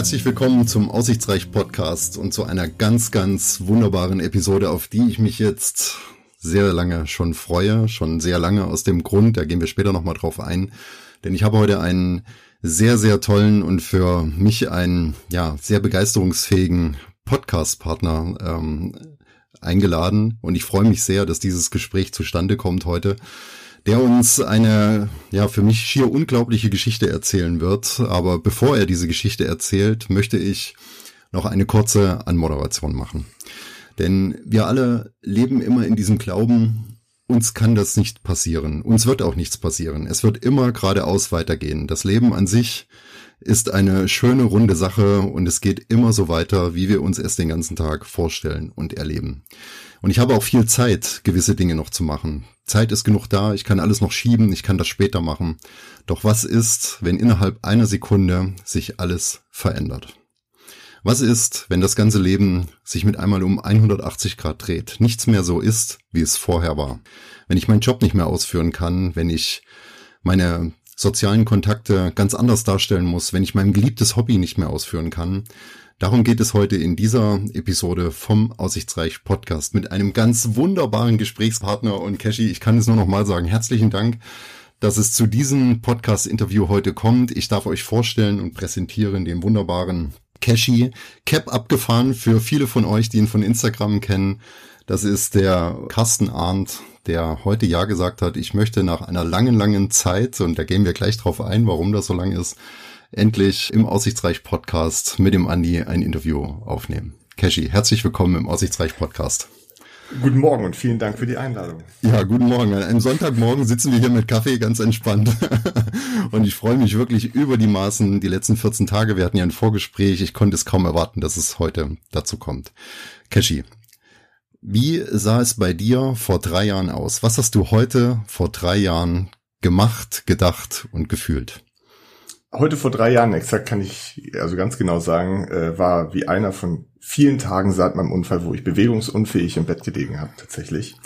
Herzlich willkommen zum Aussichtsreich Podcast und zu einer ganz, ganz wunderbaren Episode, auf die ich mich jetzt sehr lange schon freue, schon sehr lange aus dem Grund, da gehen wir später nochmal drauf ein, denn ich habe heute einen sehr, sehr tollen und für mich einen, ja, sehr begeisterungsfähigen Podcast-Partner ähm, eingeladen. Und ich freue mich sehr, dass dieses Gespräch zustande kommt heute der uns eine, ja, für mich schier unglaubliche Geschichte erzählen wird. Aber bevor er diese Geschichte erzählt, möchte ich noch eine kurze Anmoderation machen. Denn wir alle leben immer in diesem Glauben, uns kann das nicht passieren. Uns wird auch nichts passieren. Es wird immer geradeaus weitergehen. Das Leben an sich ist eine schöne runde Sache und es geht immer so weiter, wie wir uns es den ganzen Tag vorstellen und erleben. Und ich habe auch viel Zeit, gewisse Dinge noch zu machen. Zeit ist genug da, ich kann alles noch schieben, ich kann das später machen. Doch was ist, wenn innerhalb einer Sekunde sich alles verändert? Was ist, wenn das ganze Leben sich mit einmal um 180 Grad dreht, nichts mehr so ist, wie es vorher war? Wenn ich meinen Job nicht mehr ausführen kann, wenn ich meine sozialen Kontakte ganz anders darstellen muss, wenn ich mein geliebtes Hobby nicht mehr ausführen kann, Darum geht es heute in dieser Episode vom Aussichtsreich Podcast mit einem ganz wunderbaren Gesprächspartner und Keshi, ich kann es nur noch mal sagen, herzlichen Dank, dass es zu diesem Podcast-Interview heute kommt. Ich darf euch vorstellen und präsentieren den wunderbaren Keshi, Cap abgefahren für viele von euch, die ihn von Instagram kennen. Das ist der Carsten Arndt, der heute Ja gesagt hat, ich möchte nach einer langen, langen Zeit, und da gehen wir gleich drauf ein, warum das so lang ist, endlich im Aussichtsreich Podcast mit dem Andi ein Interview aufnehmen. Keshi, herzlich willkommen im Aussichtsreich Podcast. Guten Morgen und vielen Dank für die Einladung. Ja, guten Morgen. An einem Sonntagmorgen sitzen wir hier mit Kaffee ganz entspannt. und ich freue mich wirklich über die Maßen. Die letzten 14 Tage, wir hatten ja ein Vorgespräch. Ich konnte es kaum erwarten, dass es heute dazu kommt. Keshi, wie sah es bei dir vor drei Jahren aus? Was hast du heute vor drei Jahren gemacht, gedacht und gefühlt? Heute vor drei Jahren exakt kann ich also ganz genau sagen, äh, war wie einer von vielen Tagen seit meinem Unfall, wo ich bewegungsunfähig im Bett gelegen habe, tatsächlich.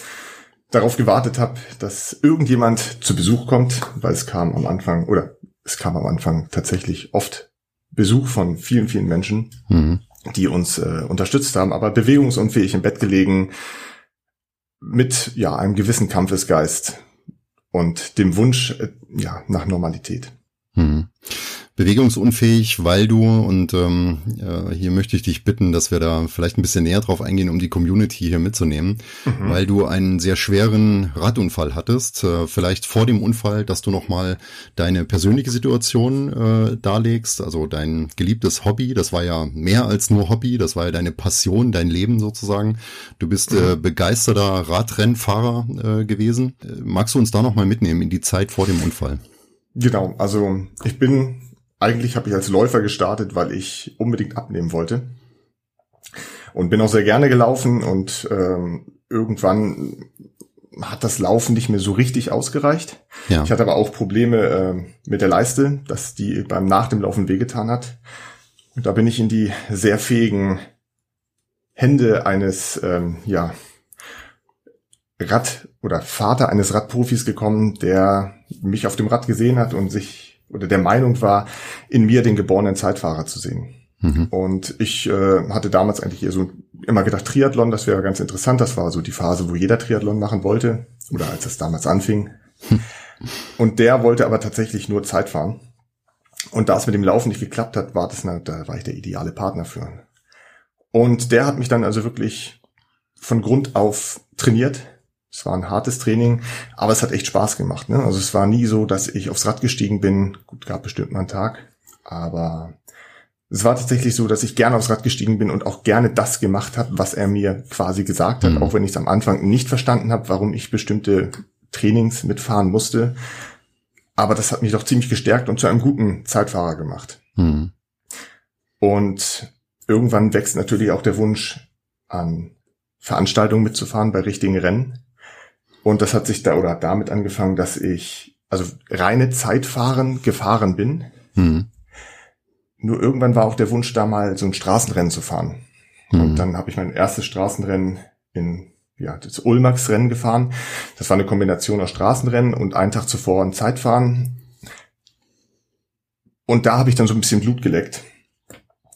Darauf gewartet habe, dass irgendjemand zu Besuch kommt, weil es kam am Anfang, oder es kam am Anfang tatsächlich oft Besuch von vielen, vielen Menschen, mhm. Die uns äh, unterstützt haben, aber bewegungsunfähig im Bett gelegen, mit ja einem gewissen Kampfesgeist und dem Wunsch äh, ja nach Normalität. Hm. Bewegungsunfähig, weil du, und ähm, äh, hier möchte ich dich bitten, dass wir da vielleicht ein bisschen näher drauf eingehen, um die Community hier mitzunehmen, mhm. weil du einen sehr schweren Radunfall hattest. Äh, vielleicht vor dem Unfall, dass du nochmal deine persönliche Situation äh, darlegst, also dein geliebtes Hobby, das war ja mehr als nur Hobby, das war ja deine Passion, dein Leben sozusagen. Du bist äh, mhm. begeisterter Radrennfahrer äh, gewesen. Äh, magst du uns da nochmal mitnehmen in die Zeit vor dem Unfall? Genau, also ich bin, eigentlich habe ich als Läufer gestartet, weil ich unbedingt abnehmen wollte. Und bin auch sehr gerne gelaufen und ähm, irgendwann hat das Laufen nicht mehr so richtig ausgereicht. Ja. Ich hatte aber auch Probleme äh, mit der Leiste, dass die beim nach dem Laufen wehgetan hat. Und da bin ich in die sehr fähigen Hände eines ähm, ja, Rad- oder Vater eines Radprofis gekommen, der mich auf dem Rad gesehen hat und sich oder der Meinung war, in mir den geborenen Zeitfahrer zu sehen. Mhm. Und ich äh, hatte damals eigentlich eher so immer gedacht, Triathlon, das wäre ganz interessant. Das war so die Phase, wo jeder Triathlon machen wollte oder als es damals anfing. Und der wollte aber tatsächlich nur Zeit fahren. Und da es mit dem Laufen nicht geklappt hat, war das, da war ich der ideale Partner für. Und der hat mich dann also wirklich von Grund auf trainiert es war ein hartes Training, aber es hat echt Spaß gemacht. Ne? Also es war nie so, dass ich aufs Rad gestiegen bin. Gut, gab bestimmt mal einen Tag, aber es war tatsächlich so, dass ich gerne aufs Rad gestiegen bin und auch gerne das gemacht habe, was er mir quasi gesagt hat, mhm. auch wenn ich es am Anfang nicht verstanden habe, warum ich bestimmte Trainings mitfahren musste. Aber das hat mich doch ziemlich gestärkt und zu einem guten Zeitfahrer gemacht. Mhm. Und irgendwann wächst natürlich auch der Wunsch an Veranstaltungen mitzufahren bei richtigen Rennen. Und das hat sich da oder hat damit angefangen, dass ich also reine Zeitfahren gefahren bin. Mhm. Nur irgendwann war auch der Wunsch, da mal so ein Straßenrennen zu fahren. Mhm. Und dann habe ich mein erstes Straßenrennen in ja, das Ulmax-Rennen gefahren. Das war eine Kombination aus Straßenrennen und einen Tag zuvor ein Zeitfahren. Und da habe ich dann so ein bisschen Blut geleckt.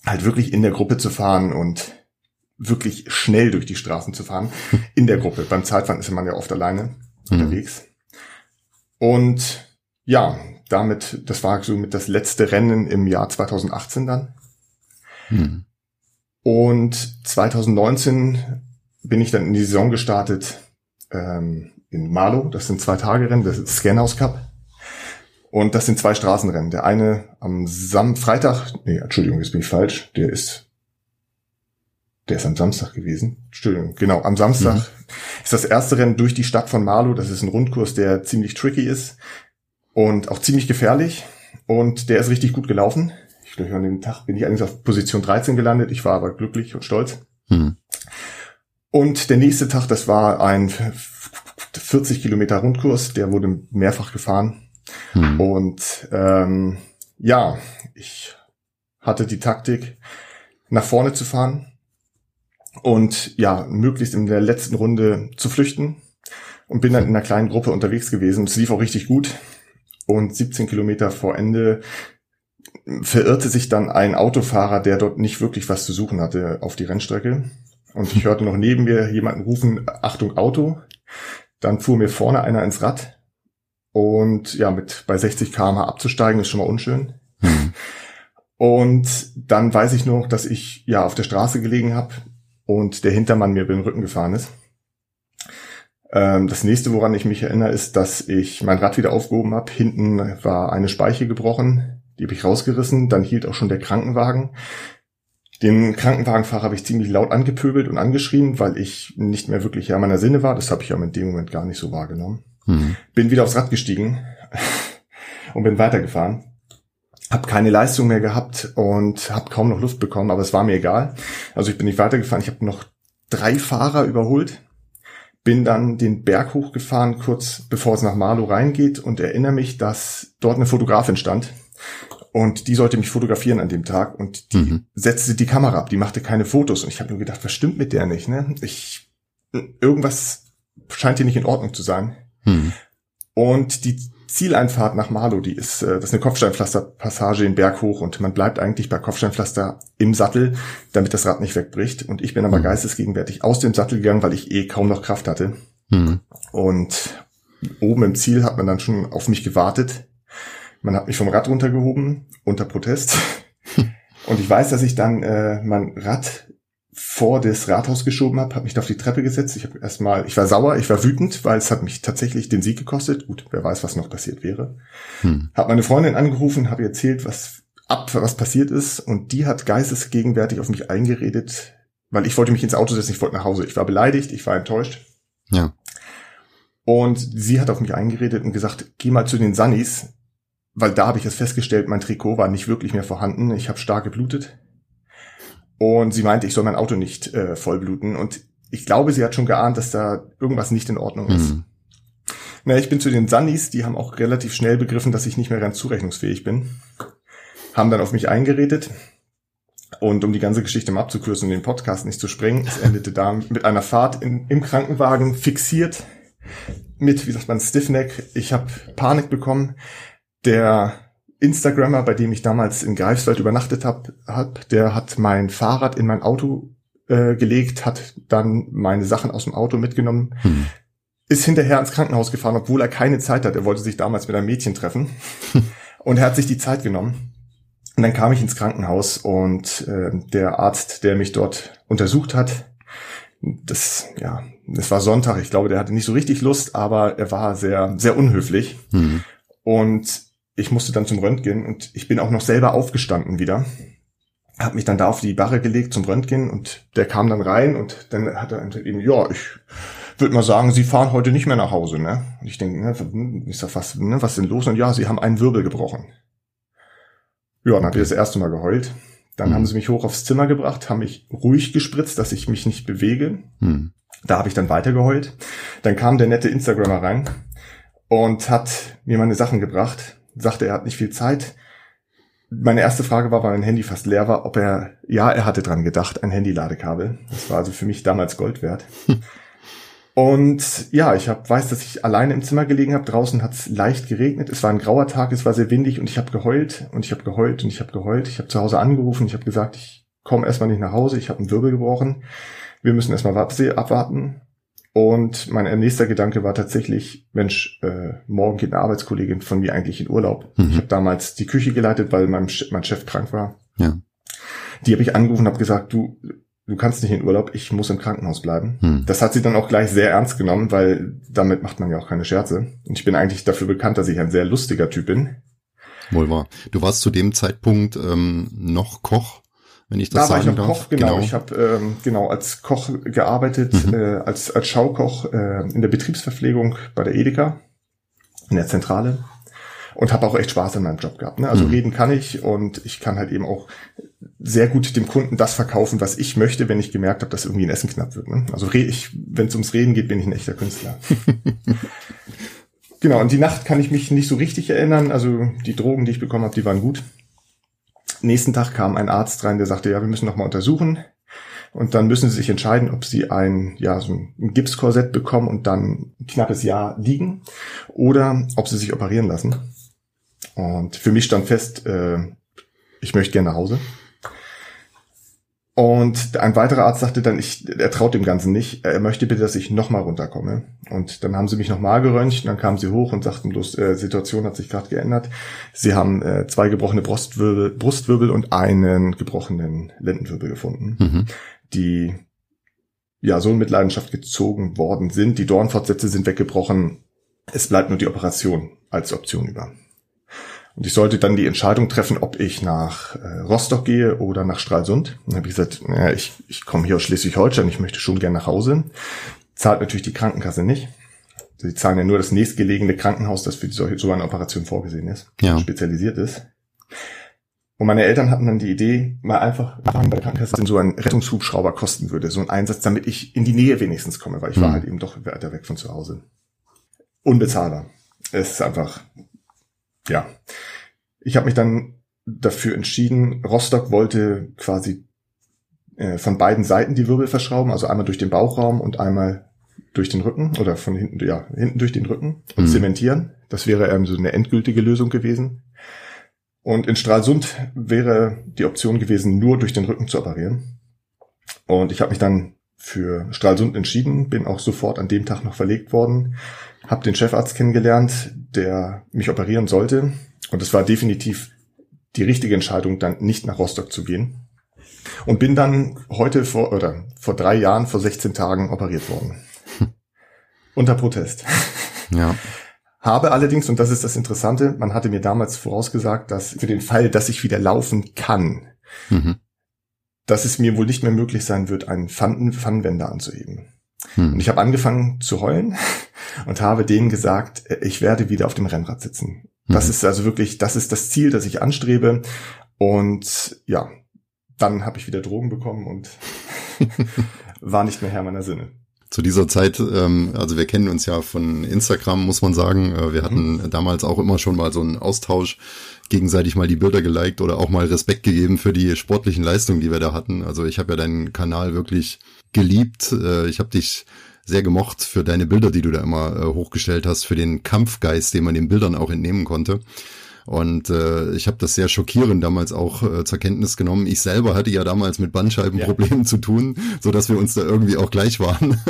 halt wirklich in der Gruppe zu fahren und wirklich schnell durch die Straßen zu fahren. In der Gruppe. Beim Zeitfahren ist man ja oft alleine mhm. unterwegs. Und ja, damit, das war so mit das letzte Rennen im Jahr 2018 dann. Mhm. Und 2019 bin ich dann in die Saison gestartet ähm, in Malo. Das sind zwei Tage Rennen, das ist Scanhouse Cup. Und das sind zwei Straßenrennen. Der eine am Sam Freitag, nee, Entschuldigung, jetzt bin ich falsch. Der ist, der ist am Samstag gewesen. Entschuldigung, genau, am Samstag mhm. ist das erste Rennen durch die Stadt von Marlow. Das ist ein Rundkurs, der ziemlich tricky ist und auch ziemlich gefährlich. Und der ist richtig gut gelaufen. Ich glaube, an dem Tag bin ich eigentlich auf Position 13 gelandet. Ich war aber glücklich und stolz. Mhm. Und der nächste Tag, das war ein 40 Kilometer Rundkurs, der wurde mehrfach gefahren hm. Und ähm, ja, ich hatte die Taktik, nach vorne zu fahren und ja, möglichst in der letzten Runde zu flüchten und bin dann in einer kleinen Gruppe unterwegs gewesen. Es lief auch richtig gut. Und 17 Kilometer vor Ende verirrte sich dann ein Autofahrer, der dort nicht wirklich was zu suchen hatte auf die Rennstrecke. Und ich hörte noch neben mir jemanden rufen, Achtung Auto. Dann fuhr mir vorne einer ins Rad und ja, mit bei 60 km abzusteigen ist schon mal unschön. Mhm. Und dann weiß ich nur noch, dass ich ja auf der Straße gelegen habe und der Hintermann mir über den Rücken gefahren ist. Ähm, das nächste, woran ich mich erinnere, ist, dass ich mein Rad wieder aufgehoben habe. Hinten war eine Speiche gebrochen, die habe ich rausgerissen. Dann hielt auch schon der Krankenwagen. Den Krankenwagenfahrer habe ich ziemlich laut angepöbelt und angeschrien, weil ich nicht mehr wirklich Herr meiner Sinne war. Das habe ich aber in dem Moment gar nicht so wahrgenommen. Mhm. Bin wieder aufs Rad gestiegen und bin weitergefahren. Hab keine Leistung mehr gehabt und hab kaum noch Luft bekommen, aber es war mir egal. Also ich bin nicht weitergefahren. Ich habe noch drei Fahrer überholt, bin dann den Berg hochgefahren, kurz bevor es nach Marlow reingeht und erinnere mich, dass dort eine Fotografin stand und die sollte mich fotografieren an dem Tag und die mhm. setzte die Kamera ab, die machte keine Fotos und ich habe nur gedacht, was stimmt mit der nicht? Ne? Ich irgendwas scheint hier nicht in Ordnung zu sein. Hm. Und die Zieleinfahrt nach Marlow, die ist, äh, das ist eine Kopfsteinpflasterpassage in Berg hoch und man bleibt eigentlich bei Kopfsteinpflaster im Sattel, damit das Rad nicht wegbricht. Und ich bin aber hm. geistesgegenwärtig aus dem Sattel gegangen, weil ich eh kaum noch Kraft hatte. Hm. Und oben im Ziel hat man dann schon auf mich gewartet. Man hat mich vom Rad runtergehoben, unter Protest. Und ich weiß, dass ich dann äh, mein Rad vor das Rathaus geschoben habe, habe mich da auf die Treppe gesetzt. Ich habe erstmal, ich war sauer, ich war wütend, weil es hat mich tatsächlich den Sieg gekostet. Gut, wer weiß, was noch passiert wäre. Hm. Habe meine Freundin angerufen, habe ihr erzählt, was ab, was passiert ist, und die hat geistesgegenwärtig auf mich eingeredet, weil ich wollte mich ins Auto setzen, ich wollte nach Hause. Ich war beleidigt, ich war enttäuscht. Ja. Und sie hat auf mich eingeredet und gesagt, geh mal zu den Sunnies, weil da habe ich es festgestellt, mein Trikot war nicht wirklich mehr vorhanden. Ich habe stark geblutet und sie meinte, ich soll mein Auto nicht äh, vollbluten. Und ich glaube, sie hat schon geahnt, dass da irgendwas nicht in Ordnung ist. Mhm. Na, ich bin zu den Sunnies, die haben auch relativ schnell begriffen, dass ich nicht mehr ganz zurechnungsfähig bin. Haben dann auf mich eingeredet. Und um die ganze Geschichte mal abzukürzen und den Podcast nicht zu sprengen, es endete da mit einer Fahrt in, im Krankenwagen fixiert mit, wie sagt man, Stiffneck. Ich habe Panik bekommen. Der Instagrammer, bei dem ich damals in Greifswald übernachtet habe, hab, der hat mein Fahrrad in mein Auto äh, gelegt, hat dann meine Sachen aus dem Auto mitgenommen, hm. ist hinterher ins Krankenhaus gefahren, obwohl er keine Zeit hat. Er wollte sich damals mit einem Mädchen treffen und er hat sich die Zeit genommen. Und dann kam ich ins Krankenhaus und äh, der Arzt, der mich dort untersucht hat, das, ja, es war Sonntag. Ich glaube, der hatte nicht so richtig Lust, aber er war sehr, sehr unhöflich. Hm. Und ich musste dann zum Röntgen und ich bin auch noch selber aufgestanden wieder. Hab mich dann da auf die Barre gelegt zum Röntgen und der kam dann rein und dann hat er eben, ja, ich würde mal sagen, Sie fahren heute nicht mehr nach Hause, ne? Und ich denke, ne, ich sag, was, ne, was ist denn los? Und ja, Sie haben einen Wirbel gebrochen. Ja, dann habe ich das erste Mal geheult. Dann mhm. haben sie mich hoch aufs Zimmer gebracht, haben mich ruhig gespritzt, dass ich mich nicht bewege. Mhm. Da habe ich dann weiter geheult. Dann kam der nette Instagrammer rein und hat mir meine Sachen gebracht sagte, er hat nicht viel Zeit. Meine erste Frage war, weil mein Handy fast leer war, ob er, ja, er hatte dran gedacht, ein Handy-Ladekabel. Das war also für mich damals Gold wert. Und ja, ich hab, weiß, dass ich alleine im Zimmer gelegen habe. Draußen hat es leicht geregnet. Es war ein grauer Tag, es war sehr windig und ich habe geheult und ich habe geheult und ich habe geheult. Ich habe zu Hause angerufen, ich habe gesagt, ich komm erstmal nicht nach Hause, ich habe einen Wirbel gebrochen. Wir müssen erstmal abwarten. Und mein nächster Gedanke war tatsächlich, Mensch, äh, morgen geht eine Arbeitskollegin von mir eigentlich in Urlaub. Mhm. Ich habe damals die Küche geleitet, weil mein, mein Chef krank war. Ja. Die habe ich angerufen und habe gesagt, du, du kannst nicht in Urlaub, ich muss im Krankenhaus bleiben. Hm. Das hat sie dann auch gleich sehr ernst genommen, weil damit macht man ja auch keine Scherze. Und ich bin eigentlich dafür bekannt, dass ich ein sehr lustiger Typ bin. Wohl wahr. Du warst zu dem Zeitpunkt ähm, noch Koch, wenn ich das da sagen darf. Da war ich noch Koch, genau. genau. Ich habe ähm, genau als Koch gearbeitet, mhm. äh, als, als Schaukoch äh, in der Betriebsverpflegung bei der Edeka in der Zentrale und habe auch echt Spaß an meinem Job gehabt. Ne? Also mhm. reden kann ich und ich kann halt eben auch sehr gut dem Kunden das verkaufen, was ich möchte, wenn ich gemerkt habe, dass irgendwie ein Essen knapp wird. Ne? Also wenn es ums Reden geht, bin ich ein echter Künstler. genau, und die Nacht kann ich mich nicht so richtig erinnern. Also die Drogen, die ich bekommen habe, die waren gut. Nächsten Tag kam ein Arzt rein, der sagte, ja, wir müssen noch mal untersuchen. Und dann müssen sie sich entscheiden, ob sie ein, ja, so ein Gipskorsett bekommen und dann ein knappes Jahr liegen oder ob sie sich operieren lassen. Und für mich stand fest, äh, ich möchte gerne nach Hause. Und ein weiterer Arzt sagte dann, ich, er traut dem Ganzen nicht, er möchte bitte, dass ich nochmal runterkomme. Und dann haben sie mich nochmal geröntgt, dann kamen sie hoch und sagten bloß, äh, Situation hat sich gerade geändert. Sie haben äh, zwei gebrochene Brustwirbel, Brustwirbel und einen gebrochenen Lendenwirbel gefunden, mhm. die ja so in Mitleidenschaft gezogen worden sind. Die Dornfortsätze sind weggebrochen. Es bleibt nur die Operation als Option über. Und ich sollte dann die Entscheidung treffen, ob ich nach äh, Rostock gehe oder nach Stralsund. Und dann habe ich gesagt, ja, ich, ich komme hier aus Schleswig-Holstein, ich möchte schon gern nach Hause. Zahlt natürlich die Krankenkasse nicht. Sie zahlen ja nur das nächstgelegene Krankenhaus, das für so, so eine Operation vorgesehen ist, ja. spezialisiert ist. Und meine Eltern hatten dann die Idee, mal einfach bei der Krankenkasse so ein Rettungshubschrauber kosten würde, so ein Einsatz, damit ich in die Nähe wenigstens komme, weil ich mhm. war halt eben doch weiter weg von zu Hause. Unbezahlbar. Es ist einfach ja, ich habe mich dann dafür entschieden, Rostock wollte quasi äh, von beiden Seiten die Wirbel verschrauben, also einmal durch den Bauchraum und einmal durch den Rücken oder von hinten, ja, hinten durch den Rücken und mhm. zementieren. Das wäre ähm, so eine endgültige Lösung gewesen. Und in Stralsund wäre die Option gewesen, nur durch den Rücken zu operieren. Und ich habe mich dann für Stralsund entschieden, bin auch sofort an dem Tag noch verlegt worden, habe den Chefarzt kennengelernt, der mich operieren sollte. Und es war definitiv die richtige Entscheidung, dann nicht nach Rostock zu gehen. Und bin dann heute vor, oder vor drei Jahren, vor 16 Tagen operiert worden. Unter Protest. Ja. Habe allerdings, und das ist das Interessante, man hatte mir damals vorausgesagt, dass für den Fall, dass ich wieder laufen kann, mhm. dass es mir wohl nicht mehr möglich sein wird, einen Pfannenwender anzuheben. Mhm. Und ich habe angefangen zu heulen und habe denen gesagt, äh, ich werde wieder auf dem Rennrad sitzen. Das mhm. ist also wirklich, das ist das Ziel, das ich anstrebe. Und ja, dann habe ich wieder Drogen bekommen und war nicht mehr Herr meiner Sinne. Zu dieser Zeit, ähm, also wir kennen uns ja von Instagram, muss man sagen. Äh, wir hatten mhm. damals auch immer schon mal so einen Austausch, gegenseitig mal die Bilder geliked oder auch mal Respekt gegeben für die sportlichen Leistungen, die wir da hatten. Also ich habe ja deinen Kanal wirklich geliebt. Äh, ich habe dich sehr gemocht für deine Bilder, die du da immer äh, hochgestellt hast, für den Kampfgeist, den man den Bildern auch entnehmen konnte. Und äh, ich habe das sehr schockierend damals auch äh, zur Kenntnis genommen. Ich selber hatte ja damals mit Bandscheibenproblemen ja. zu tun, so dass wir uns da irgendwie auch gleich waren.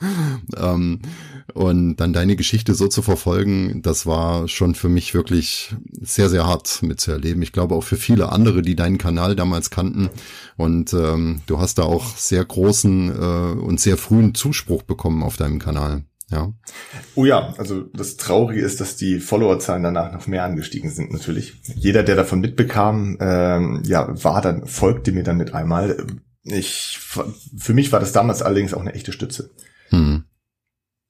ähm, und dann deine Geschichte so zu verfolgen, das war schon für mich wirklich sehr, sehr hart mitzuerleben. Ich glaube auch für viele andere, die deinen Kanal damals kannten. Und ähm, du hast da auch sehr großen äh, und sehr frühen Zuspruch bekommen auf deinem Kanal. Ja. Oh ja, also das Traurige ist, dass die Followerzahlen danach noch mehr angestiegen sind natürlich. Jeder, der davon mitbekam, ähm, ja, war dann, folgte mir dann mit einmal. Ich, für mich war das damals allerdings auch eine echte Stütze. Hm.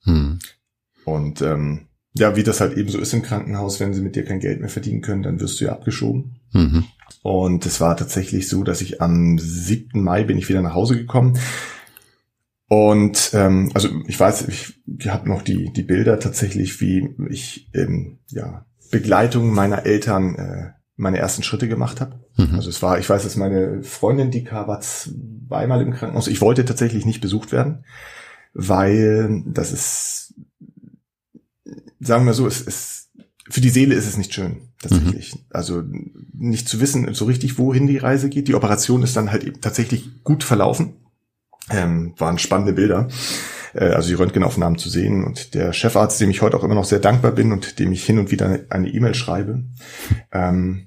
Hm. Und ähm, ja, wie das halt eben so ist im Krankenhaus, wenn sie mit dir kein Geld mehr verdienen können, dann wirst du ja abgeschoben. Mhm. Und es war tatsächlich so, dass ich am 7. Mai bin ich wieder nach Hause gekommen. Und ähm, also ich weiß, ich, ich habe noch die, die Bilder tatsächlich, wie ich ähm, ja, Begleitung meiner Eltern äh, meine ersten Schritte gemacht habe. Mhm. Also es war, ich weiß, dass meine Freundin, die war zweimal im Krankenhaus. Ich wollte tatsächlich nicht besucht werden weil das ist, sagen wir so, es ist für die Seele ist es nicht schön, tatsächlich. Mhm. Also nicht zu wissen so richtig, wohin die Reise geht. Die Operation ist dann halt eben tatsächlich gut verlaufen. Ähm, waren spannende Bilder, äh, also die Röntgenaufnahmen zu sehen. Und der Chefarzt, dem ich heute auch immer noch sehr dankbar bin und dem ich hin und wieder eine E-Mail schreibe, ähm,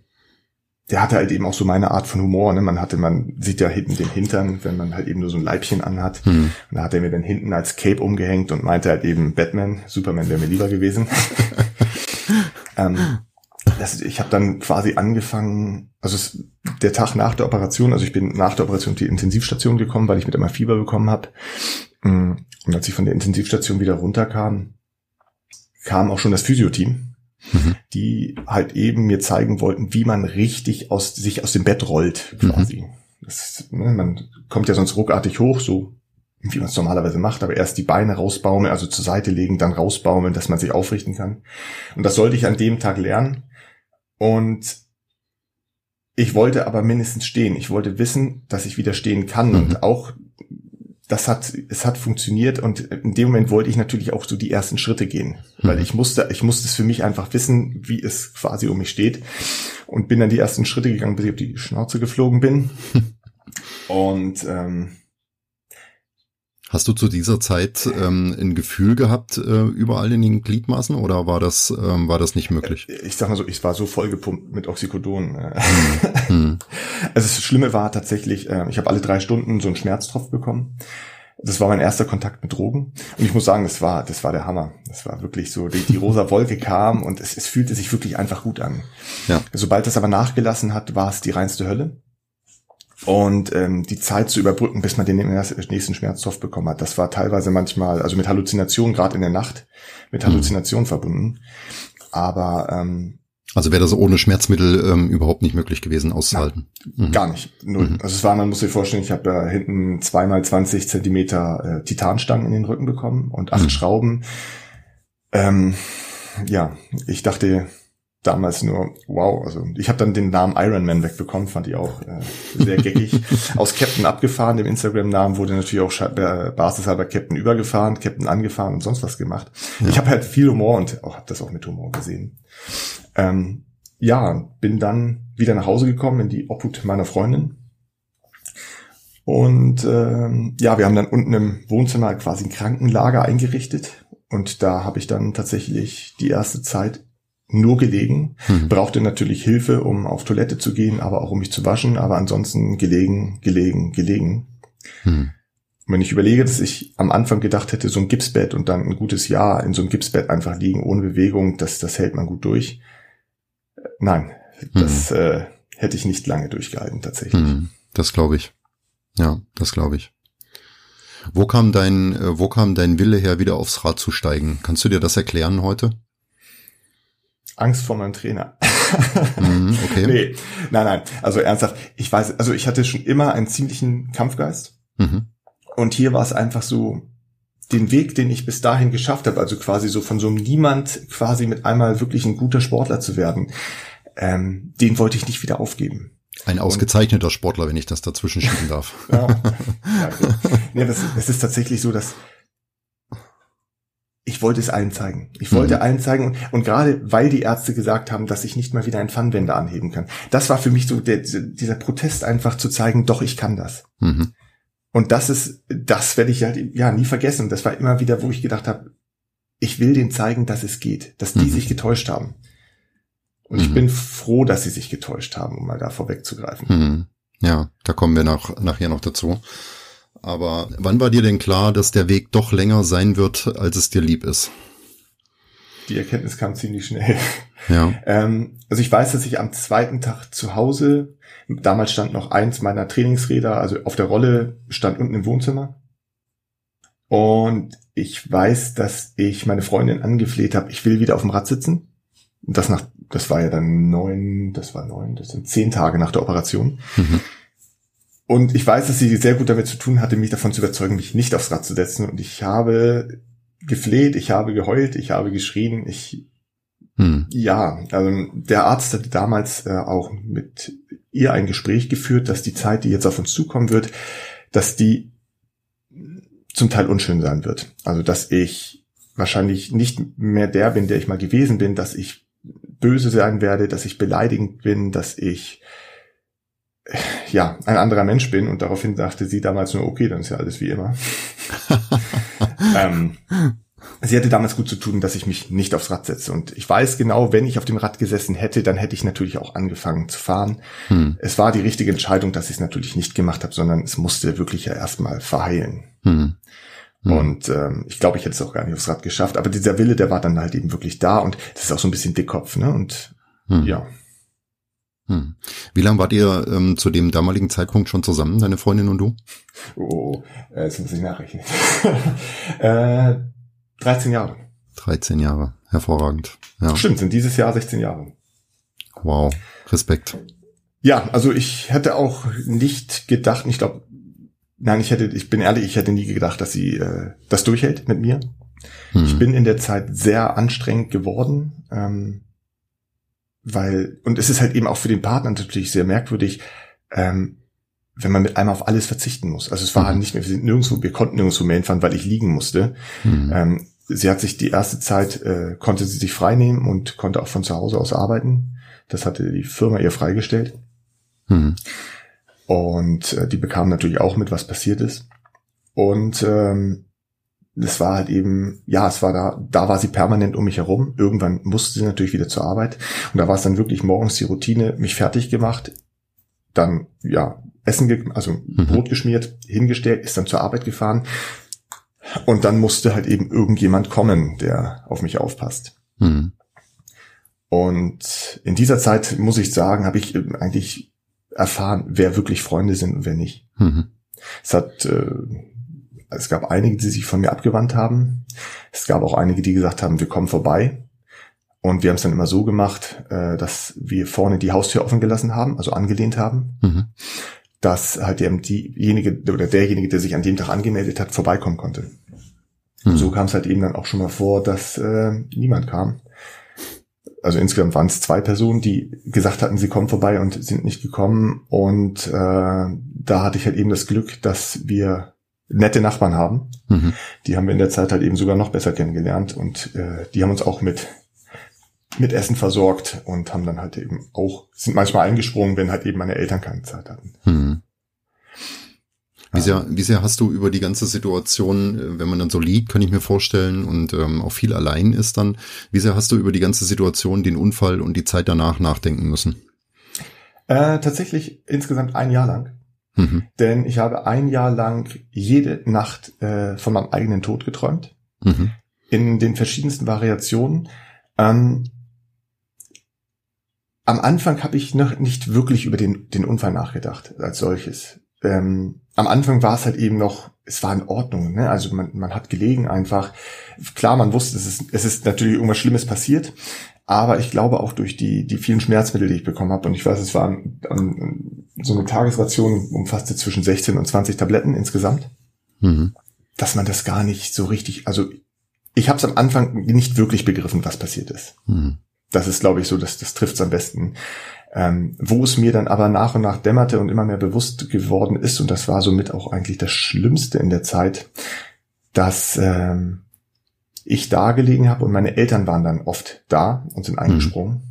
der hatte halt eben auch so meine Art von Humor. Ne? Man hatte, man sieht ja hinten den Hintern, wenn man halt eben nur so ein Leibchen anhat. Hm. Und da hat er mir dann hinten als Cape umgehängt und meinte halt eben Batman, Superman wäre mir lieber gewesen. ähm, das, ich habe dann quasi angefangen, also es, der Tag nach der Operation, also ich bin nach der Operation auf die Intensivstation gekommen, weil ich mit einmal Fieber bekommen habe. Mm, und als ich von der Intensivstation wieder runterkam, kam auch schon das Physioteam mhm. die halt eben mir zeigen wollten, wie man richtig aus sich aus dem Bett rollt, quasi. Mhm. Das, ne, man kommt ja sonst ruckartig hoch, so wie man es normalerweise macht, aber erst die Beine rausbaumeln, also zur Seite legen, dann rausbaumeln, dass man sich aufrichten kann. Und das sollte ich an dem Tag lernen. Und ich wollte aber mindestens stehen. Ich wollte wissen, dass ich wieder stehen kann mhm. und auch das hat, es hat funktioniert und in dem Moment wollte ich natürlich auch so die ersten Schritte gehen, weil mhm. ich musste, ich musste es für mich einfach wissen, wie es quasi um mich steht und bin dann die ersten Schritte gegangen, bis ich auf die Schnauze geflogen bin und ähm, Hast du zu dieser Zeit ähm, ein Gefühl gehabt äh, überall in den Gliedmaßen oder war das ähm, war das nicht möglich? Äh, ich sag mal so, ich war so vollgepumpt mit Oxycodon. Äh. Hm. Also das Schlimme war tatsächlich, äh, ich habe alle drei Stunden so einen Schmerztropf bekommen. Das war mein erster Kontakt mit Drogen und ich muss sagen, das war das war der Hammer. Das war wirklich so, die, die rosa Wolke kam und es, es fühlte sich wirklich einfach gut an. Ja. Sobald das aber nachgelassen hat, war es die reinste Hölle und ähm, die Zeit zu überbrücken, bis man den nächsten Schmerzstoff bekommen hat. Das war teilweise manchmal, also mit Halluzinationen, gerade in der Nacht, mit mhm. Halluzinationen mhm. verbunden. Aber ähm, also wäre das ohne Schmerzmittel ähm, überhaupt nicht möglich gewesen auszuhalten? Na, mhm. Gar nicht, null. Mhm. Also es war, man muss sich vorstellen, ich habe da hinten zweimal 20 Zentimeter äh, Titanstangen in den Rücken bekommen und acht mhm. Schrauben. Ähm, ja, ich dachte, damals nur, wow, also ich habe dann den Namen Iron Man wegbekommen, fand ich auch äh, sehr geckig. Aus Captain abgefahren, dem Instagram-Namen wurde natürlich auch äh, basishalber Captain übergefahren, Captain angefahren und sonst was gemacht. Ja. Ich habe halt viel Humor und auch habe das auch mit Humor gesehen. Ähm, ja, bin dann wieder nach Hause gekommen in die Obhut meiner Freundin. Und ähm, ja, wir haben dann unten im Wohnzimmer quasi ein Krankenlager eingerichtet. Und da habe ich dann tatsächlich die erste Zeit nur gelegen, mhm. brauchte natürlich Hilfe, um auf Toilette zu gehen, aber auch um mich zu waschen, aber ansonsten gelegen, gelegen, gelegen. Mhm. Wenn ich überlege, dass ich am Anfang gedacht hätte, so ein Gipsbett und dann ein gutes Jahr in so einem Gipsbett einfach liegen, ohne Bewegung, das, das hält man gut durch. Nein, das mhm. äh, hätte ich nicht lange durchgehalten, tatsächlich. Hm. Das glaube ich. Ja, das glaube ich. Wo kam dein, äh, wo kam dein Wille her, wieder aufs Rad zu steigen? Kannst du dir das erklären heute? Angst vor meinem Trainer. Mhm, okay. nee, nein, nein. Also ernsthaft, ich weiß, also ich hatte schon immer einen ziemlichen Kampfgeist. Mhm. Und hier war es einfach so, den Weg, den ich bis dahin geschafft habe, also quasi so von so einem Niemand quasi mit einmal wirklich ein guter Sportler zu werden, ähm, den wollte ich nicht wieder aufgeben. Ein ausgezeichneter Sportler, wenn ich das dazwischen schieben darf. ja, ja, ja das, das ist tatsächlich so, dass ich wollte es allen zeigen. Ich wollte mhm. allen zeigen und, und, gerade weil die Ärzte gesagt haben, dass ich nicht mal wieder ein Pfannwender anheben kann. Das war für mich so der, dieser Protest einfach zu zeigen, doch ich kann das. Mhm. Und das ist, das werde ich halt ja nie vergessen. Das war immer wieder, wo ich gedacht habe, ich will denen zeigen, dass es geht, dass die mhm. sich getäuscht haben. Und ich mhm. bin froh, dass sie sich getäuscht haben, um mal da vorwegzugreifen. Mhm. Ja, da kommen wir nach, nachher noch dazu. Aber wann war dir denn klar, dass der Weg doch länger sein wird, als es dir lieb ist? Die Erkenntnis kam ziemlich schnell. Ja. ähm, also ich weiß, dass ich am zweiten Tag zu Hause, damals stand noch eins meiner Trainingsräder, also auf der Rolle stand unten im Wohnzimmer. Und ich weiß, dass ich meine Freundin angefleht habe, ich will wieder auf dem Rad sitzen. Das nach, das war ja dann neun, das war neun, das sind zehn Tage nach der Operation. Mhm. Und ich weiß, dass sie sehr gut damit zu tun hatte, mich davon zu überzeugen, mich nicht aufs Rad zu setzen. Und ich habe gefleht, ich habe geheult, ich habe geschrien, ich hm. ja, also der Arzt hatte damals äh, auch mit ihr ein Gespräch geführt, dass die Zeit, die jetzt auf uns zukommen wird, dass die zum Teil unschön sein wird. Also dass ich wahrscheinlich nicht mehr der bin, der ich mal gewesen bin, dass ich böse sein werde, dass ich beleidigend bin, dass ich ja ein anderer Mensch bin und daraufhin dachte sie damals nur, okay, dann ist ja alles wie immer. ähm, sie hatte damals gut zu tun, dass ich mich nicht aufs Rad setze. Und ich weiß genau, wenn ich auf dem Rad gesessen hätte, dann hätte ich natürlich auch angefangen zu fahren. Hm. Es war die richtige Entscheidung, dass ich es natürlich nicht gemacht habe, sondern es musste wirklich ja erstmal verheilen. Hm. Hm. Und ähm, ich glaube, ich hätte es auch gar nicht aufs Rad geschafft. Aber dieser Wille, der war dann halt eben wirklich da und das ist auch so ein bisschen Dickkopf, ne? Und hm. ja. Hm. Wie lange wart ihr ähm, zu dem damaligen Zeitpunkt schon zusammen, deine Freundin und du? Oh, äh, jetzt muss ich nachrechnen. äh, 13 Jahre. 13 Jahre, hervorragend. Ja. Stimmt, sind dieses Jahr 16 Jahre. Wow, Respekt. Ja, also ich hätte auch nicht gedacht, ich glaube, nein, ich hätte, ich bin ehrlich, ich hätte nie gedacht, dass sie äh, das durchhält mit mir. Hm. Ich bin in der Zeit sehr anstrengend geworden, ähm, weil, und es ist halt eben auch für den Partner natürlich sehr merkwürdig, ähm, wenn man mit einmal auf alles verzichten muss. Also es war mhm. nicht mehr, wir sind nirgendwo, wir konnten nirgendwo mehr hinfahren, weil ich liegen musste. Mhm. Ähm, sie hat sich die erste Zeit, äh, konnte sie sich frei nehmen und konnte auch von zu Hause aus arbeiten. Das hatte die Firma ihr freigestellt. Mhm. Und äh, die bekam natürlich auch mit, was passiert ist. Und ähm, das war halt eben, ja, es war da, da war sie permanent um mich herum. Irgendwann musste sie natürlich wieder zur Arbeit. Und da war es dann wirklich morgens die Routine, mich fertig gemacht, dann, ja, Essen, also mhm. Brot geschmiert, hingestellt, ist dann zur Arbeit gefahren. Und dann musste halt eben irgendjemand kommen, der auf mich aufpasst. Mhm. Und in dieser Zeit, muss ich sagen, habe ich eigentlich erfahren, wer wirklich Freunde sind und wer nicht. Mhm. Es hat, äh, es gab einige, die sich von mir abgewandt haben. Es gab auch einige, die gesagt haben, wir kommen vorbei. Und wir haben es dann immer so gemacht, äh, dass wir vorne die Haustür offen gelassen haben, also angelehnt haben. Mhm dass halt eben diejenige oder derjenige, der sich an dem Tag angemeldet hat, vorbeikommen konnte. Hm. So kam es halt eben dann auch schon mal vor, dass äh, niemand kam. Also insgesamt waren es zwei Personen, die gesagt hatten, sie kommen vorbei und sind nicht gekommen. Und äh, da hatte ich halt eben das Glück, dass wir nette Nachbarn haben. Mhm. Die haben wir in der Zeit halt eben sogar noch besser kennengelernt und äh, die haben uns auch mit mit Essen versorgt und haben dann halt eben auch, sind manchmal eingesprungen, wenn halt eben meine Eltern keine Zeit hatten. Hm. Wie sehr, wie sehr hast du über die ganze Situation, äh, wenn man dann so liegt, kann ich mir vorstellen, und ähm, auch viel allein ist dann, wie sehr hast du über die ganze Situation, den Unfall und die Zeit danach nachdenken müssen? Äh, tatsächlich insgesamt ein Jahr lang. Mhm. Denn ich habe ein Jahr lang jede Nacht äh, von meinem eigenen Tod geträumt. Mhm. In den verschiedensten Variationen. Ähm, am Anfang habe ich noch nicht wirklich über den, den Unfall nachgedacht als solches. Ähm, am Anfang war es halt eben noch, es war in Ordnung, ne? Also man, man hat gelegen einfach. Klar, man wusste, es ist, es ist natürlich irgendwas Schlimmes passiert, aber ich glaube auch durch die, die vielen Schmerzmittel, die ich bekommen habe, und ich weiß, es war so eine Tagesration umfasste zwischen 16 und 20 Tabletten insgesamt, mhm. dass man das gar nicht so richtig, also ich habe es am Anfang nicht wirklich begriffen, was passiert ist. Mhm das ist, glaube ich, so, dass das trifft am besten. Ähm, wo es mir dann aber nach und nach dämmerte und immer mehr bewusst geworden ist, und das war somit auch eigentlich das Schlimmste in der Zeit, dass ähm, ich da gelegen habe und meine Eltern waren dann oft da und sind eingesprungen. Mhm.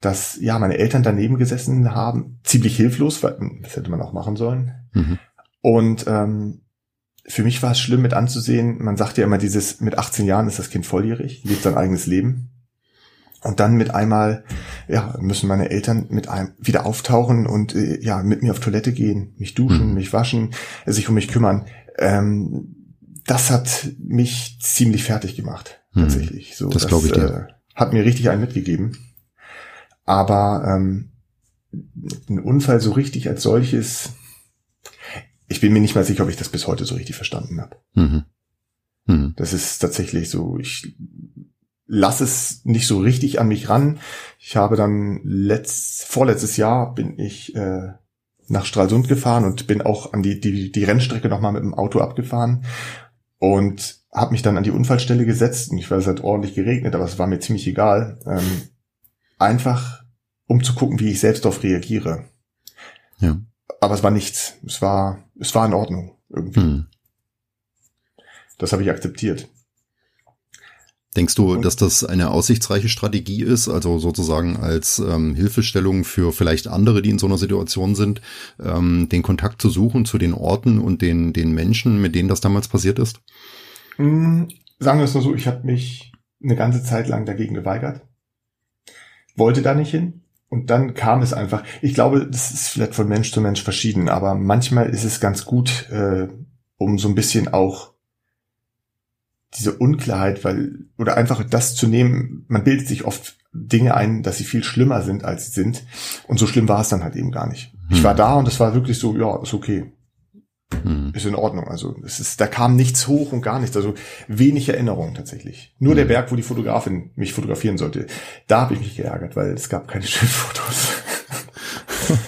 Dass ja meine Eltern daneben gesessen haben, ziemlich hilflos, weil das hätte man auch machen sollen. Mhm. Und ähm, für mich war es schlimm mit anzusehen. Man sagt ja immer dieses, mit 18 Jahren ist das Kind volljährig, lebt sein eigenes Leben. Und dann mit einmal, ja, müssen meine Eltern mit einem wieder auftauchen und äh, ja, mit mir auf Toilette gehen, mich duschen, mhm. mich waschen, sich um mich kümmern. Ähm, das hat mich ziemlich fertig gemacht, mhm. tatsächlich. So, das glaube ich dir. Äh, hat mir richtig einen mitgegeben. Aber ähm, ein Unfall so richtig als solches, ich bin mir nicht mal sicher, ob ich das bis heute so richtig verstanden habe. Mhm. Mhm. Das ist tatsächlich so, ich lass es nicht so richtig an mich ran. Ich habe dann letzt, vorletztes Jahr bin ich äh, nach Stralsund gefahren und bin auch an die, die, die Rennstrecke nochmal mit dem Auto abgefahren und habe mich dann an die Unfallstelle gesetzt und ich weiß, es hat ordentlich geregnet, aber es war mir ziemlich egal. Ähm, einfach, um zu gucken, wie ich selbst darauf reagiere. Ja. Aber es war nichts. Es war, es war in Ordnung irgendwie. Hm. Das habe ich akzeptiert. Denkst du, dass das eine aussichtsreiche Strategie ist, also sozusagen als ähm, Hilfestellung für vielleicht andere, die in so einer Situation sind, ähm, den Kontakt zu suchen zu den Orten und den, den Menschen, mit denen das damals passiert ist? Hm, sagen wir es nur so, ich habe mich eine ganze Zeit lang dagegen geweigert, wollte da nicht hin. Und dann kam es einfach. Ich glaube, das ist vielleicht von Mensch zu Mensch verschieden, aber manchmal ist es ganz gut, äh, um so ein bisschen auch diese Unklarheit, weil, oder einfach das zu nehmen, man bildet sich oft Dinge ein, dass sie viel schlimmer sind, als sie sind. Und so schlimm war es dann halt eben gar nicht. Hm. Ich war da und es war wirklich so, ja, ist okay. Hm. Ist in Ordnung. Also es ist, da kam nichts hoch und gar nichts. Also wenig Erinnerung tatsächlich. Nur hm. der Berg, wo die Fotografin mich fotografieren sollte. Da habe ich mich geärgert, weil es gab keine schönen Fotos.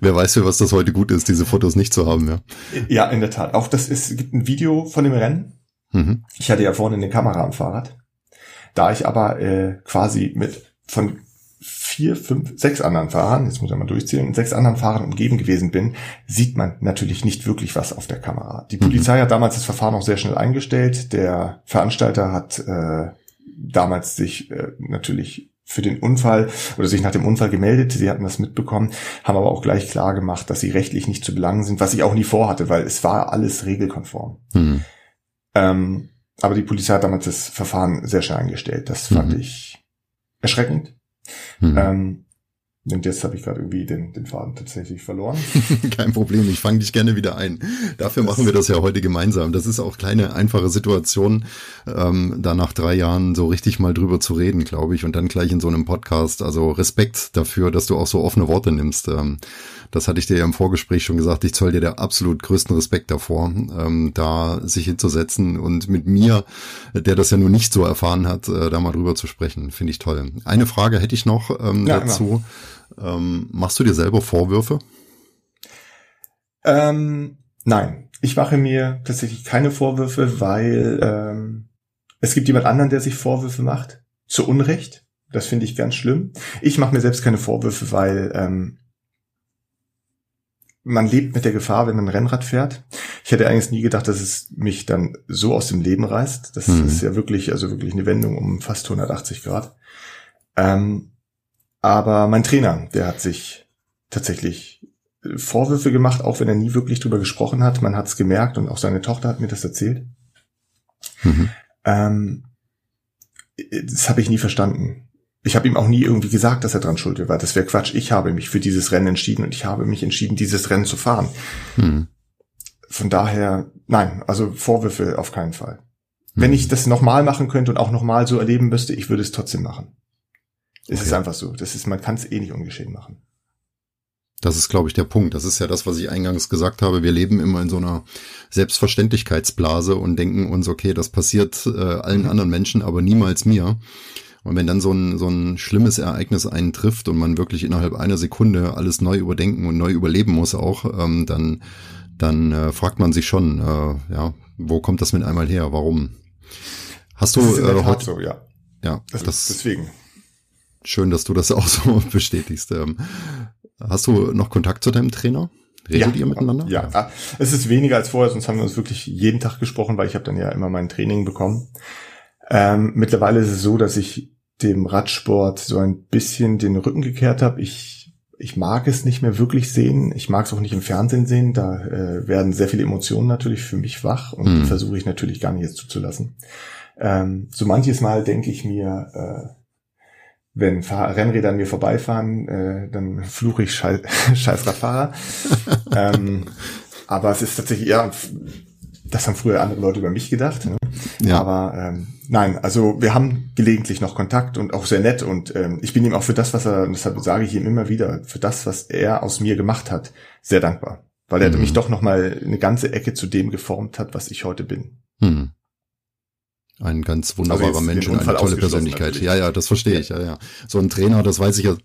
Wer weiß, für was das heute gut ist, diese Fotos nicht zu haben, ja. Ja, in der Tat. Auch das ist, es gibt ein Video von dem Rennen. Mhm. Ich hatte ja vorne eine Kamera am Fahrrad. Da ich aber äh, quasi mit von vier, fünf, sechs anderen Fahrern, jetzt muss ich mal durchzählen, sechs anderen Fahrern umgeben gewesen bin, sieht man natürlich nicht wirklich was auf der Kamera. Die Polizei mhm. hat damals das Verfahren auch sehr schnell eingestellt. Der Veranstalter hat äh, damals sich äh, natürlich für den Unfall oder sich nach dem Unfall gemeldet. Sie hatten das mitbekommen, haben aber auch gleich klar gemacht, dass sie rechtlich nicht zu belangen sind, was ich auch nie vorhatte, weil es war alles regelkonform. Mhm. Ähm, aber die Polizei hat damals das Verfahren sehr schnell eingestellt. Das fand mhm. ich erschreckend. Mhm. Ähm, und jetzt habe ich gerade irgendwie den, den Faden tatsächlich verloren. Kein Problem, ich fange dich gerne wieder ein. Dafür das machen wir das ja heute gemeinsam. Das ist auch kleine, einfache Situation, ähm, da nach drei Jahren so richtig mal drüber zu reden, glaube ich, und dann gleich in so einem Podcast. Also Respekt dafür, dass du auch so offene Worte nimmst. Ähm, das hatte ich dir ja im Vorgespräch schon gesagt. Ich zoll dir der absolut größten Respekt davor, ähm, da sich hinzusetzen und mit mir, der das ja nur nicht so erfahren hat, äh, da mal drüber zu sprechen. Finde ich toll. Eine Frage hätte ich noch ähm, ja, dazu. Genau. Ähm, machst du dir selber Vorwürfe? Ähm, nein, ich mache mir tatsächlich keine Vorwürfe, weil ähm, es gibt jemand anderen, der sich Vorwürfe macht. Zu Unrecht. Das finde ich ganz schlimm. Ich mache mir selbst keine Vorwürfe, weil ähm, man lebt mit der Gefahr, wenn man Rennrad fährt. Ich hätte eigentlich nie gedacht, dass es mich dann so aus dem Leben reißt. Das mhm. ist ja wirklich, also wirklich eine Wendung um fast 180 Grad. Ähm, aber mein Trainer, der hat sich tatsächlich äh, Vorwürfe gemacht, auch wenn er nie wirklich drüber gesprochen hat. Man hat es gemerkt und auch seine Tochter hat mir das erzählt. Mhm. Ähm, das habe ich nie verstanden. Ich habe ihm auch nie irgendwie gesagt, dass er dran schuld war. Das wäre Quatsch. Ich habe mich für dieses Rennen entschieden und ich habe mich entschieden, dieses Rennen zu fahren. Mhm. Von daher, nein, also Vorwürfe auf keinen Fall. Mhm. Wenn ich das nochmal machen könnte und auch nochmal so erleben müsste, ich würde es trotzdem machen. Es okay. ist einfach so. Das ist, man kann es eh nicht ungeschehen machen. Das ist, glaube ich, der Punkt. Das ist ja das, was ich eingangs gesagt habe. Wir leben immer in so einer Selbstverständlichkeitsblase und denken uns, okay, das passiert äh, allen mhm. anderen Menschen, aber niemals mir. Und wenn dann so ein, so ein schlimmes Ereignis einen trifft und man wirklich innerhalb einer Sekunde alles neu überdenken und neu überleben muss auch, ähm, dann, dann äh, fragt man sich schon, äh, ja, wo kommt das mit einmal her? Warum? Hast du äh, heute? So, ja. Ja, also das, deswegen. Schön, dass du das auch so bestätigst. Ähm, hast du noch Kontakt zu deinem Trainer? Redet ja, ihr miteinander? Ja, ja, es ist weniger als vorher, sonst haben wir uns wirklich jeden Tag gesprochen, weil ich habe dann ja immer mein Training bekommen. Ähm, mittlerweile ist es so, dass ich dem Radsport so ein bisschen den Rücken gekehrt habe. Ich, ich mag es nicht mehr wirklich sehen. Ich mag es auch nicht im Fernsehen sehen. Da äh, werden sehr viele Emotionen natürlich für mich wach und hm. versuche ich natürlich gar nicht jetzt zuzulassen. Ähm, so manches Mal denke ich mir, äh, wenn Fahr Rennräder an mir vorbeifahren, äh, dann fluche ich Schei scheiß Radfahrer. ähm, aber es ist tatsächlich eher, das haben früher andere Leute über mich gedacht. Ne? Ja. Aber ähm, nein, also wir haben gelegentlich noch Kontakt und auch sehr nett und ähm, ich bin ihm auch für das, was er, und deshalb sage ich ihm immer wieder, für das, was er aus mir gemacht hat, sehr dankbar. Weil er mhm. mich doch nochmal eine ganze Ecke zu dem geformt hat, was ich heute bin. Mhm. Ein ganz wunderbarer also Mensch und eine tolle Persönlichkeit. Natürlich. Ja, ja, das verstehe ich. Ja, ja. So ein Trainer, das weiß ich ja,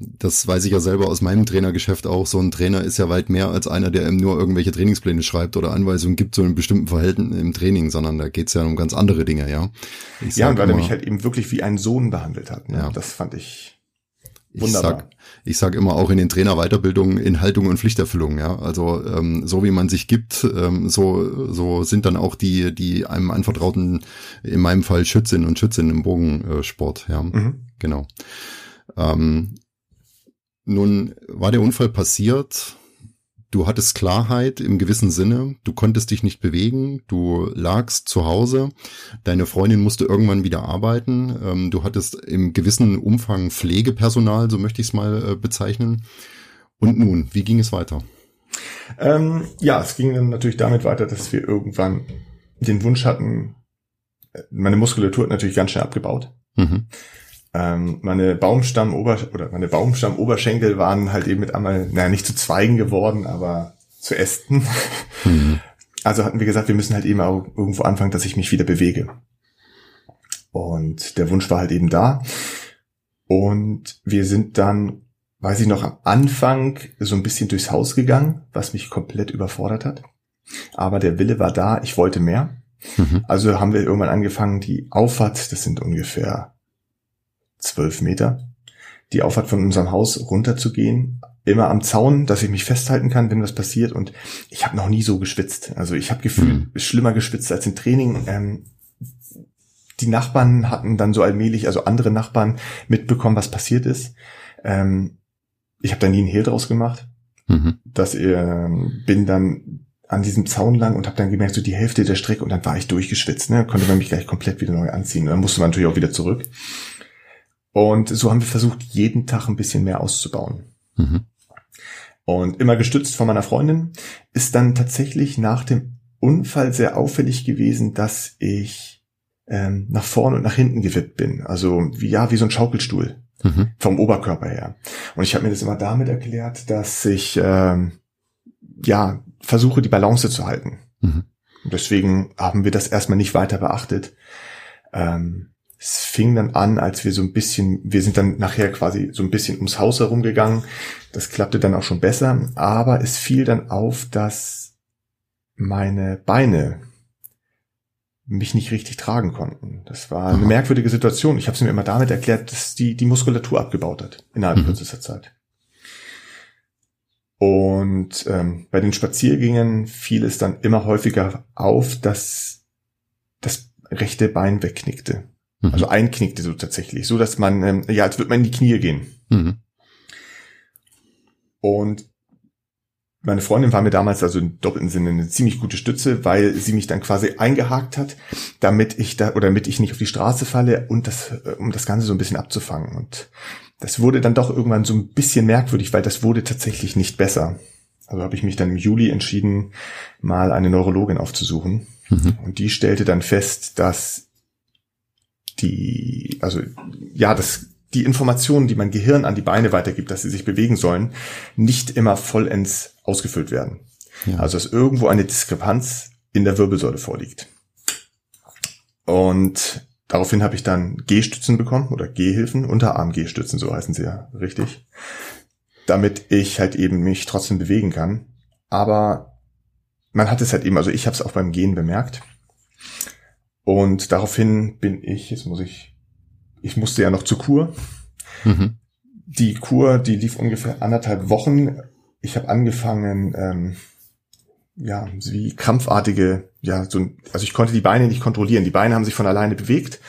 das weiß ich ja selber aus meinem Trainergeschäft auch. So ein Trainer ist ja weit mehr als einer, der ihm nur irgendwelche Trainingspläne schreibt oder Anweisungen gibt so in bestimmten Verhältnissen im Training, sondern da geht's ja um ganz andere Dinge, ja. Ich ja, und weil er mich halt eben wirklich wie einen Sohn behandelt hat. Ne? Ja. Das fand ich Ich sag, ich sag immer auch in den Trainerweiterbildungen in Haltung und Pflichterfüllung, ja. Also ähm, so wie man sich gibt, ähm, so so sind dann auch die die einem anvertrauten, in meinem Fall Schützinnen und Schützinnen im Bogensport, ja. Mhm. Genau. Ähm, nun war der Unfall passiert du hattest Klarheit im gewissen Sinne, du konntest dich nicht bewegen, du lagst zu Hause, deine Freundin musste irgendwann wieder arbeiten, ähm, du hattest im gewissen Umfang Pflegepersonal, so möchte ich es mal äh, bezeichnen. Und nun, wie ging es weiter? Ähm, ja, es ging dann natürlich damit weiter, dass wir irgendwann den Wunsch hatten, äh, meine Muskulatur hat natürlich ganz schnell abgebaut. Mhm. Ähm, meine Baumstammober oder meine Baumstammoberschenkel waren halt eben mit einmal, naja, nicht zu Zweigen geworden, aber zu Ästen. Mhm. Also hatten wir gesagt, wir müssen halt eben auch irgendwo anfangen, dass ich mich wieder bewege. Und der Wunsch war halt eben da. Und wir sind dann, weiß ich noch, am Anfang so ein bisschen durchs Haus gegangen, was mich komplett überfordert hat. Aber der Wille war da, ich wollte mehr. Mhm. Also haben wir irgendwann angefangen, die Auffahrt, das sind ungefähr zwölf Meter, die Auffahrt von unserem Haus runterzugehen, immer am Zaun, dass ich mich festhalten kann, wenn was passiert. Und ich habe noch nie so geschwitzt. Also ich habe gefühlt mhm. schlimmer geschwitzt als im Training. Ähm, die Nachbarn hatten dann so allmählich, also andere Nachbarn, mitbekommen, was passiert ist. Ähm, ich habe da nie einen Hehl draus gemacht. Mhm. Dass ich äh, bin dann an diesem Zaun lang und habe dann gemerkt, so die Hälfte der Strecke und dann war ich durchgeschwitzt. Ne? Konnte man mich gleich komplett wieder neu anziehen. Und dann musste man natürlich auch wieder zurück. Und so haben wir versucht, jeden Tag ein bisschen mehr auszubauen. Mhm. Und immer gestützt von meiner Freundin ist dann tatsächlich nach dem Unfall sehr auffällig gewesen, dass ich ähm, nach vorne und nach hinten gewippt bin. Also wie, ja, wie so ein Schaukelstuhl mhm. vom Oberkörper her. Und ich habe mir das immer damit erklärt, dass ich ähm, ja versuche, die Balance zu halten. Mhm. Deswegen haben wir das erstmal nicht weiter beachtet. Ähm, es fing dann an, als wir so ein bisschen, wir sind dann nachher quasi so ein bisschen ums Haus herumgegangen. Das klappte dann auch schon besser, aber es fiel dann auf, dass meine Beine mich nicht richtig tragen konnten. Das war eine merkwürdige Situation. Ich habe es mir immer damit erklärt, dass die die Muskulatur abgebaut hat innerhalb mhm. kürzester Zeit. Und ähm, bei den Spaziergängen fiel es dann immer häufiger auf, dass das rechte Bein wegknickte. Mhm. Also einknickte so tatsächlich, so dass man, ähm, ja, als würde man in die Knie gehen. Mhm. Und meine Freundin war mir damals also im doppelten Sinne eine ziemlich gute Stütze, weil sie mich dann quasi eingehakt hat, damit ich da oder damit ich nicht auf die Straße falle und das äh, um das Ganze so ein bisschen abzufangen. Und das wurde dann doch irgendwann so ein bisschen merkwürdig, weil das wurde tatsächlich nicht besser. Also habe ich mich dann im Juli entschieden, mal eine Neurologin aufzusuchen. Mhm. Und die stellte dann fest, dass die, also ja, das, die Informationen, die mein Gehirn an die Beine weitergibt, dass sie sich bewegen sollen, nicht immer vollends ausgefüllt werden. Ja. Also dass irgendwo eine Diskrepanz in der Wirbelsäule vorliegt. Und daraufhin habe ich dann Gehstützen bekommen oder Gehhilfen, Unterarm-Gehstützen, so heißen sie ja richtig, damit ich halt eben mich trotzdem bewegen kann. Aber man hat es halt eben, also ich habe es auch beim Gehen bemerkt. Und daraufhin bin ich, jetzt muss ich, ich musste ja noch zur Kur. Mhm. Die Kur, die lief ungefähr anderthalb Wochen. Ich habe angefangen, ähm, ja, wie krampfartige, ja, so, also ich konnte die Beine nicht kontrollieren. Die Beine haben sich von alleine bewegt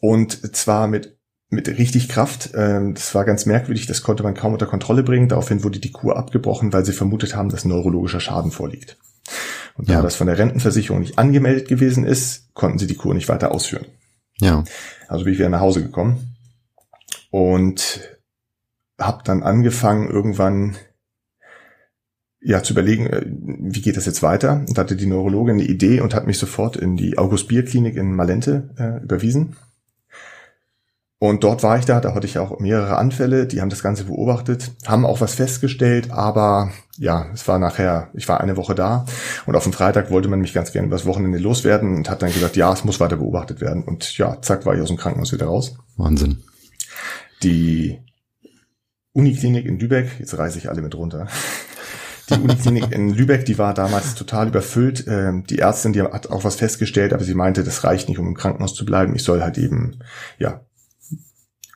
und zwar mit mit richtig Kraft. Ähm, das war ganz merkwürdig, das konnte man kaum unter Kontrolle bringen. Daraufhin wurde die Kur abgebrochen, weil sie vermutet haben, dass neurologischer Schaden vorliegt. Und ja. da das von der Rentenversicherung nicht angemeldet gewesen ist, konnten sie die Kur nicht weiter ausführen. Ja. Also bin ich wieder nach Hause gekommen und habe dann angefangen irgendwann ja zu überlegen, äh, wie geht das jetzt weiter? Und hatte die Neurologin eine Idee und hat mich sofort in die August Bier Klinik in Malente äh, überwiesen. Und dort war ich da, da hatte ich auch mehrere Anfälle, die haben das Ganze beobachtet, haben auch was festgestellt, aber ja, es war nachher, ich war eine Woche da und auf dem Freitag wollte man mich ganz gerne übers Wochenende loswerden und hat dann gesagt, ja, es muss weiter beobachtet werden. Und ja, zack, war ich aus dem Krankenhaus wieder raus. Wahnsinn. Die Uniklinik in Lübeck, jetzt reiße ich alle mit runter. Die Uniklinik in Lübeck, die war damals total überfüllt. Ähm, die Ärztin, die hat auch was festgestellt, aber sie meinte, das reicht nicht, um im Krankenhaus zu bleiben. Ich soll halt eben, ja,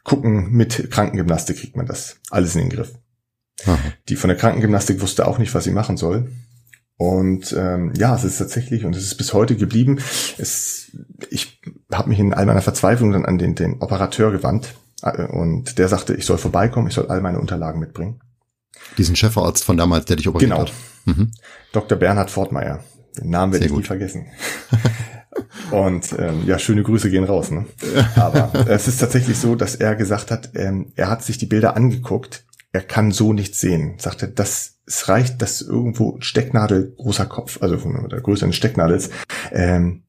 gucken, mit Krankengymnastik kriegt man das alles in den Griff. Aha. Die von der Krankengymnastik wusste auch nicht, was sie machen soll. Und ähm, ja, es ist tatsächlich, und es ist bis heute geblieben, es, ich habe mich in all meiner Verzweiflung dann an den, den Operateur gewandt äh, und der sagte, ich soll vorbeikommen, ich soll all meine Unterlagen mitbringen. Diesen Chefarzt von damals, der dich operiert genau. hat. Mhm. Dr. Bernhard Fortmeier. Den Namen werde ich nie vergessen. Und ähm, ja, schöne Grüße gehen raus. Ne? Aber es ist tatsächlich so, dass er gesagt hat, ähm, er hat sich die Bilder angeguckt, er kann so nichts sehen. Sagte, das es reicht, dass irgendwo Stecknadel großer Kopf, also von der Größe eines Stecknadels, ähm,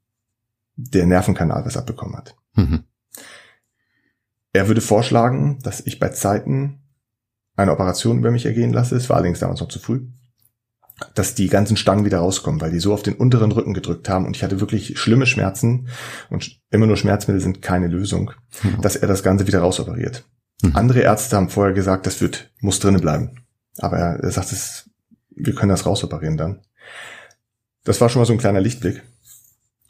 der Nervenkanal was abbekommen hat. Mhm. Er würde vorschlagen, dass ich bei Zeiten eine Operation über mich ergehen lasse. Es war allerdings damals noch zu früh dass die ganzen Stangen wieder rauskommen, weil die so auf den unteren Rücken gedrückt haben und ich hatte wirklich schlimme Schmerzen und immer nur Schmerzmittel sind keine Lösung, mhm. dass er das Ganze wieder rausoperiert. Mhm. Andere Ärzte haben vorher gesagt, das wird, muss drinnen bleiben. Aber er, er sagt, es, wir können das rausoperieren dann. Das war schon mal so ein kleiner Lichtblick.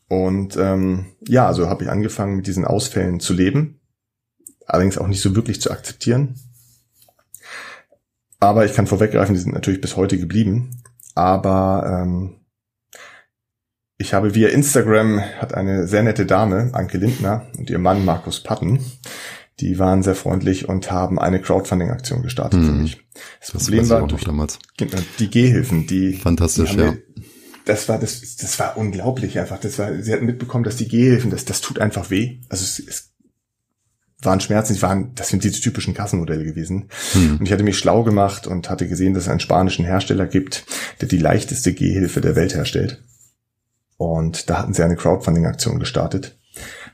Und ähm, ja, also habe ich angefangen, mit diesen Ausfällen zu leben. Allerdings auch nicht so wirklich zu akzeptieren. Aber ich kann vorweggreifen, die sind natürlich bis heute geblieben. Aber ähm, ich habe via Instagram hat eine sehr nette Dame, Anke Lindner, und ihr Mann Markus Patten, die waren sehr freundlich und haben eine Crowdfunding-Aktion gestartet hm. für mich. Das, das Problem war durch damals. die Gehhilfen, die fantastisch, die ja. das war das, das war unglaublich einfach. Das war, sie hatten mitbekommen, dass die Gehhilfen, das, das tut einfach weh. Also es, es waren Schmerzen, die waren, das sind diese typischen Kassenmodelle gewesen. Hm. Und ich hatte mich schlau gemacht und hatte gesehen, dass es einen spanischen Hersteller gibt, der die leichteste Gehhilfe der Welt herstellt. Und da hatten sie eine Crowdfunding-Aktion gestartet,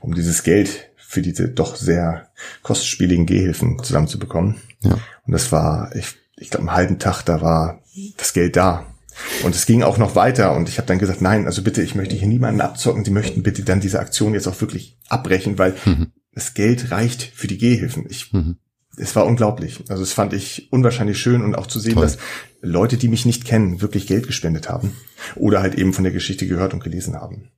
um dieses Geld für diese doch sehr kostspieligen Gehhilfen zusammenzubekommen. Ja. Und das war, ich, ich glaube, einen halben Tag, da war das Geld da. Und es ging auch noch weiter und ich habe dann gesagt, nein, also bitte, ich möchte hier niemanden abzocken, die möchten bitte dann diese Aktion jetzt auch wirklich abbrechen, weil mhm das Geld reicht für die Gehhilfen. Ich, mhm. Es war unglaublich. Also es fand ich unwahrscheinlich schön und auch zu sehen, Toll. dass Leute, die mich nicht kennen, wirklich Geld gespendet haben oder halt eben von der Geschichte gehört und gelesen haben.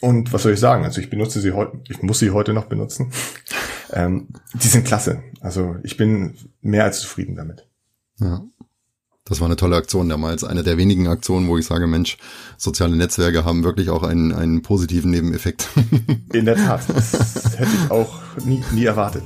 Und was soll ich sagen? Also ich benutze sie heute, ich muss sie heute noch benutzen. ähm, die sind klasse. Also ich bin mehr als zufrieden damit. Ja. Das war eine tolle Aktion damals. Eine der wenigen Aktionen, wo ich sage, Mensch, soziale Netzwerke haben wirklich auch einen, einen positiven Nebeneffekt. In der Tat. Das hätte ich auch nie, nie erwartet.